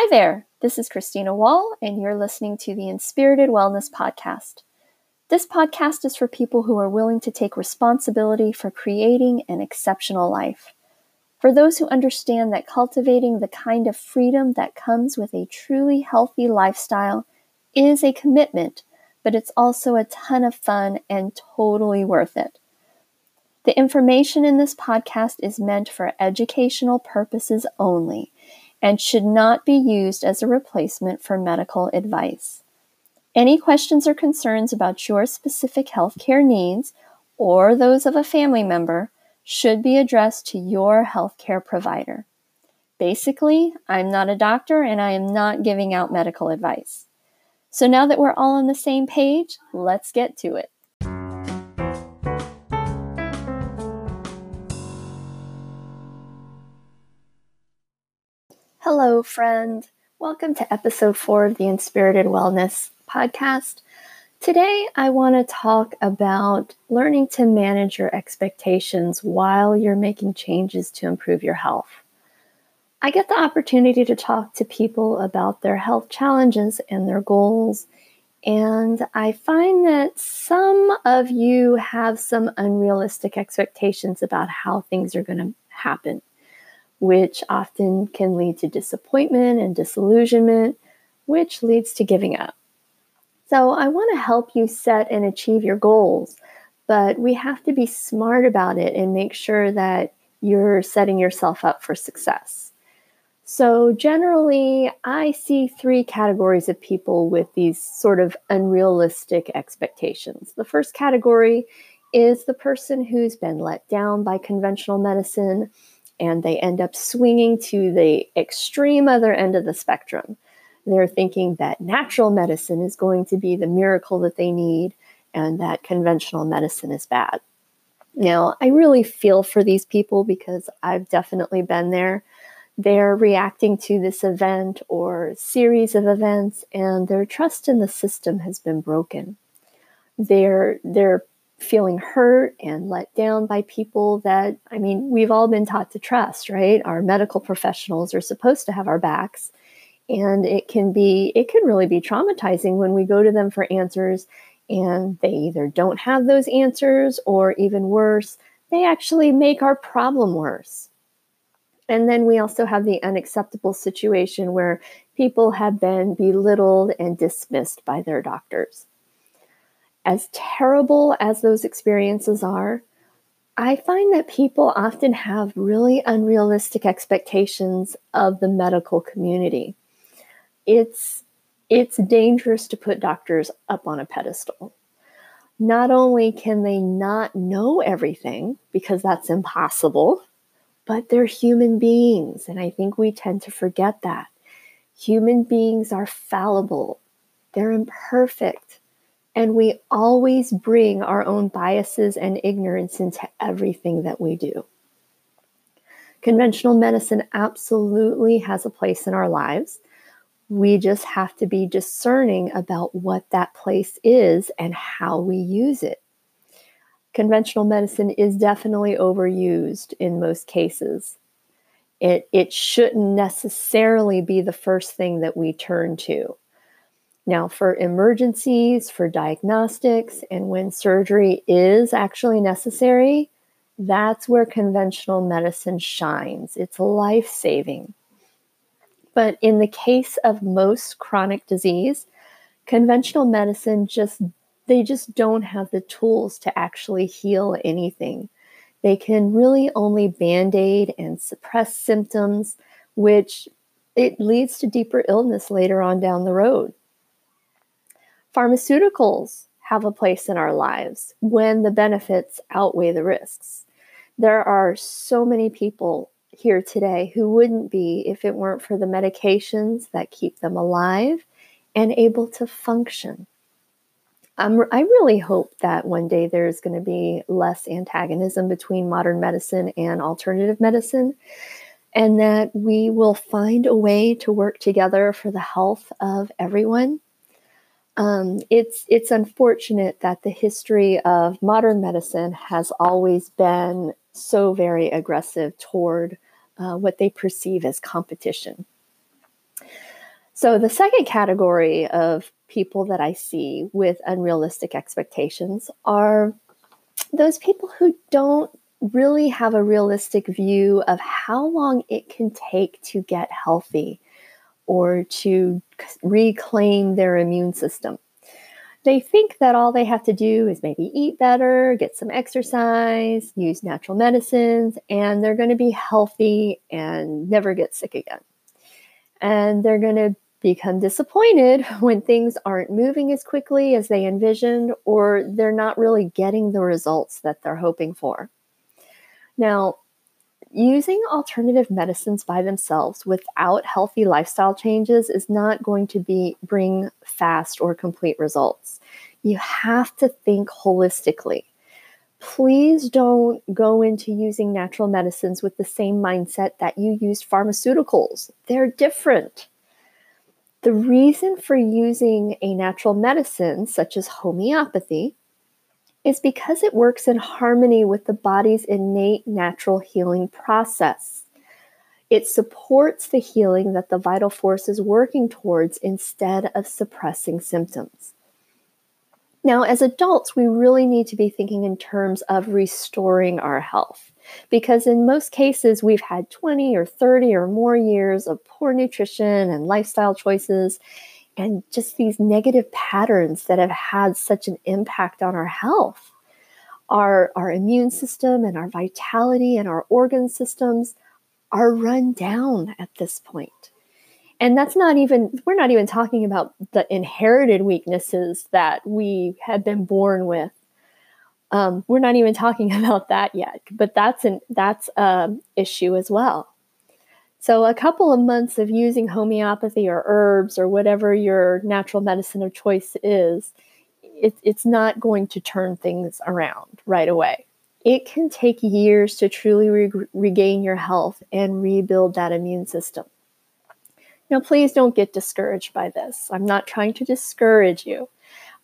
Hi there, this is Christina Wall, and you're listening to the Inspirited Wellness Podcast. This podcast is for people who are willing to take responsibility for creating an exceptional life. For those who understand that cultivating the kind of freedom that comes with a truly healthy lifestyle is a commitment, but it's also a ton of fun and totally worth it. The information in this podcast is meant for educational purposes only and should not be used as a replacement for medical advice. Any questions or concerns about your specific healthcare needs or those of a family member should be addressed to your healthcare provider. Basically, I'm not a doctor and I am not giving out medical advice. So now that we're all on the same page, let's get to it. Hello, friend. Welcome to episode four of the Inspirited Wellness podcast. Today, I want to talk about learning to manage your expectations while you're making changes to improve your health. I get the opportunity to talk to people about their health challenges and their goals, and I find that some of you have some unrealistic expectations about how things are going to happen which often can lead to disappointment and disillusionment, which leads to giving up. So, I want to help you set and achieve your goals, but we have to be smart about it and make sure that you're setting yourself up for success. So, generally, I see three categories of people with these sort of unrealistic expectations. The first category is the person who's been let down by conventional medicine and they end up swinging to the extreme other end of the spectrum. They're thinking that natural medicine is going to be the miracle that they need and that conventional medicine is bad. Now, I really feel for these people because I've definitely been there. They're reacting to this event or series of events, and their trust in the system has been broken. They're, they're feeling hurt and let down by people that, I mean, we've all been taught to trust, right? Our medical professionals are supposed to have our backs. And it can be, it can really be traumatizing when we go to them for answers and they either don't have those answers or even worse, they actually make our problem worse. And then we also have the unacceptable situation where people have been belittled and dismissed by their doctors as terrible as those experiences are, I find that people often have really unrealistic expectations of the medical community. It's it's dangerous to put doctors up on a pedestal. Not only can they not know everything because that's impossible, but they're human beings and I think we tend to forget that. Human beings are fallible. They're imperfect. And we always bring our own biases and ignorance into everything that we do. Conventional medicine absolutely has a place in our lives. We just have to be discerning about what that place is and how we use it. Conventional medicine is definitely overused in most cases. It, it shouldn't necessarily be the first thing that we turn to. Now, for emergencies, for diagnostics, and when surgery is actually necessary, that's where conventional medicine shines. It's life saving. But in the case of most chronic disease, conventional medicine just they just don't have the tools to actually heal anything. They can really only band-aid and suppress symptoms, which it leads to deeper illness later on down the road. Pharmaceuticals have a place in our lives when the benefits outweigh the risks. There are so many people here today who wouldn't be if it weren't for the medications that keep them alive and able to function. I'm, I really hope that one day there's going to be less antagonism between modern medicine and alternative medicine, and that we will find a way to work together for the health of everyone um, it's it's unfortunate that the history of modern medicine has always been so very aggressive toward uh, what they perceive as competition. So, the second category of people that I see with unrealistic expectations are those people who don't really have a realistic view of how long it can take to get healthy or to reclaim their immune system. They think that all they have to do is maybe eat better, get some exercise, use natural medicines, and they're going to be healthy and never get sick again. And they're going to become disappointed when things aren't moving as quickly as they envisioned or they're not really getting the results that they're hoping for. Now, using alternative medicines by themselves without healthy lifestyle changes is not going to be bring fast or complete results. You have to think holistically. Please don't go into using natural medicines with the same mindset that you used pharmaceuticals. They're different. The reason for using a natural medicine, such as homeopathy, is because it works in harmony with the body's innate natural healing process. It supports the healing that the vital force is working towards instead of suppressing symptoms. Now, as adults, we really need to be thinking in terms of restoring our health because in most cases, we've had 20 or 30 or more years of poor nutrition and lifestyle choices and just these negative patterns that have had such an impact on our health. Our, our immune system and our vitality and our organ systems are run down at this point. And that's not even, we're not even talking about the inherited weaknesses that we have been born with um, we're not even talking about that yet, but that's an that's an issue as well. So a couple of months of using homeopathy or herbs or whatever your natural medicine of choice is, it, it's not going to turn things around right away. It can take years to truly re- regain your health and rebuild that immune system. Now, please don't get discouraged by this. I'm not trying to discourage you.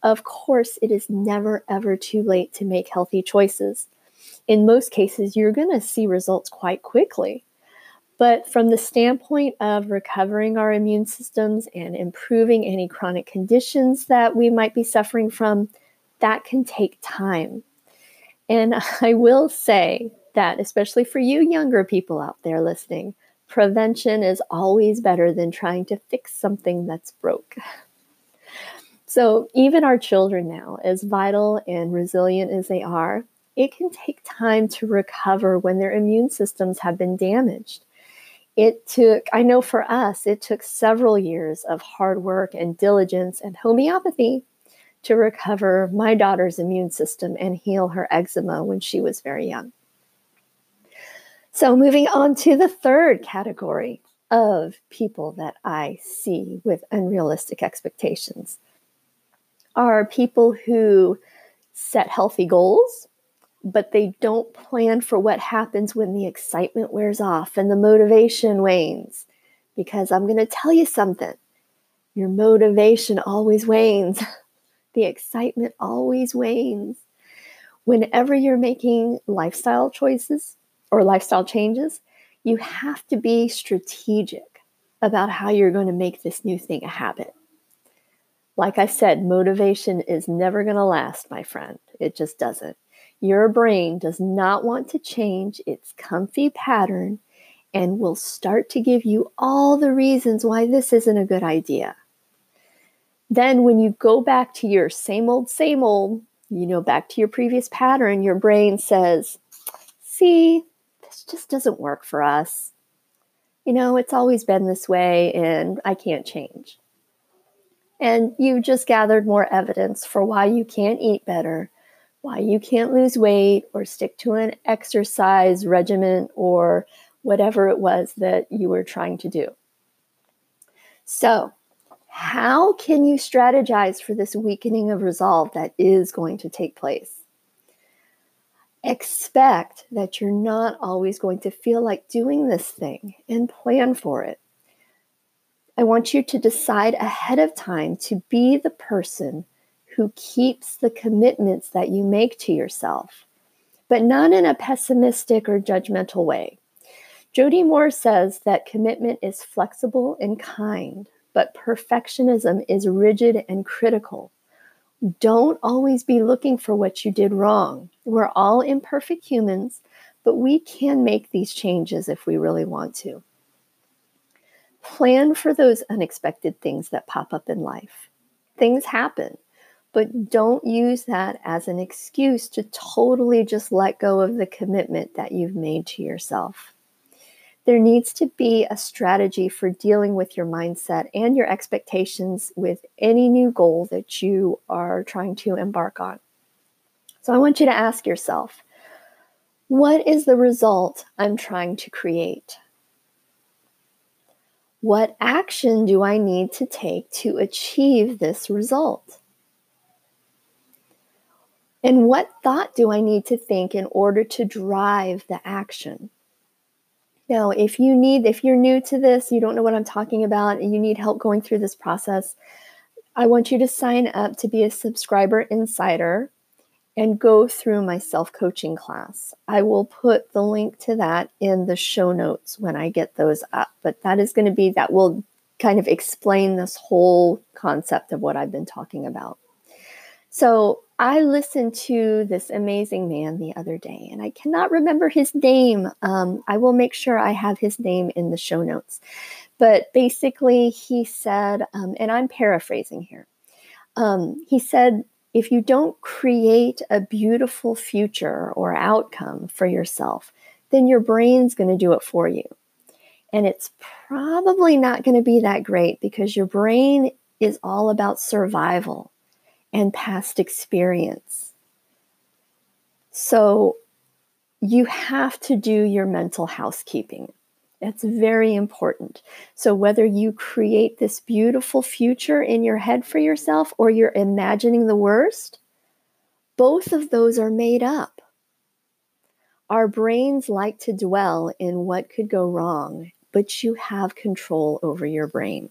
Of course, it is never ever too late to make healthy choices. In most cases, you're going to see results quite quickly. But from the standpoint of recovering our immune systems and improving any chronic conditions that we might be suffering from, that can take time. And I will say that, especially for you younger people out there listening, prevention is always better than trying to fix something that's broke. So, even our children now, as vital and resilient as they are, it can take time to recover when their immune systems have been damaged. It took, I know for us, it took several years of hard work and diligence and homeopathy to recover my daughter's immune system and heal her eczema when she was very young. So, moving on to the third category of people that I see with unrealistic expectations are people who set healthy goals, but they don't plan for what happens when the excitement wears off and the motivation wanes. Because I'm going to tell you something your motivation always wanes, the excitement always wanes. Whenever you're making lifestyle choices or lifestyle changes, you have to be strategic about how you're going to make this new thing a habit. Like I said, motivation is never going to last, my friend. It just doesn't. Your brain does not want to change its comfy pattern and will start to give you all the reasons why this isn't a good idea. Then, when you go back to your same old, same old, you know, back to your previous pattern, your brain says, See, this just doesn't work for us. You know, it's always been this way and I can't change. And you just gathered more evidence for why you can't eat better, why you can't lose weight or stick to an exercise regimen or whatever it was that you were trying to do. So, how can you strategize for this weakening of resolve that is going to take place? Expect that you're not always going to feel like doing this thing and plan for it. I want you to decide ahead of time to be the person who keeps the commitments that you make to yourself, but not in a pessimistic or judgmental way. Jody Moore says that commitment is flexible and kind, but perfectionism is rigid and critical. Don't always be looking for what you did wrong. We're all imperfect humans, but we can make these changes if we really want to. Plan for those unexpected things that pop up in life. Things happen, but don't use that as an excuse to totally just let go of the commitment that you've made to yourself there needs to be a strategy for dealing with your mindset and your expectations with any new goal that you are trying to embark on. So I want you to ask yourself what is the result I'm trying to create? What action do I need to take to achieve this result? And what thought do I need to think in order to drive the action? Now, if you need, if you're new to this, you don't know what I'm talking about, and you need help going through this process, I want you to sign up to be a subscriber insider and go through my self coaching class. I will put the link to that in the show notes when I get those up, but that is going to be, that will kind of explain this whole concept of what I've been talking about. So, I listened to this amazing man the other day, and I cannot remember his name. Um, I will make sure I have his name in the show notes. But basically, he said, um, and I'm paraphrasing here, um, he said, if you don't create a beautiful future or outcome for yourself, then your brain's going to do it for you. And it's probably not going to be that great because your brain is all about survival and past experience. So you have to do your mental housekeeping. It's very important. So, whether you create this beautiful future in your head for yourself or you're imagining the worst, both of those are made up. Our brains like to dwell in what could go wrong, but you have control over your brain.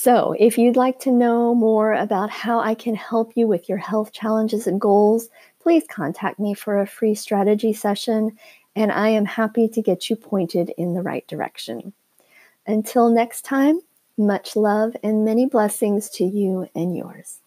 So, if you'd like to know more about how I can help you with your health challenges and goals, please contact me for a free strategy session, and I am happy to get you pointed in the right direction. Until next time, much love and many blessings to you and yours.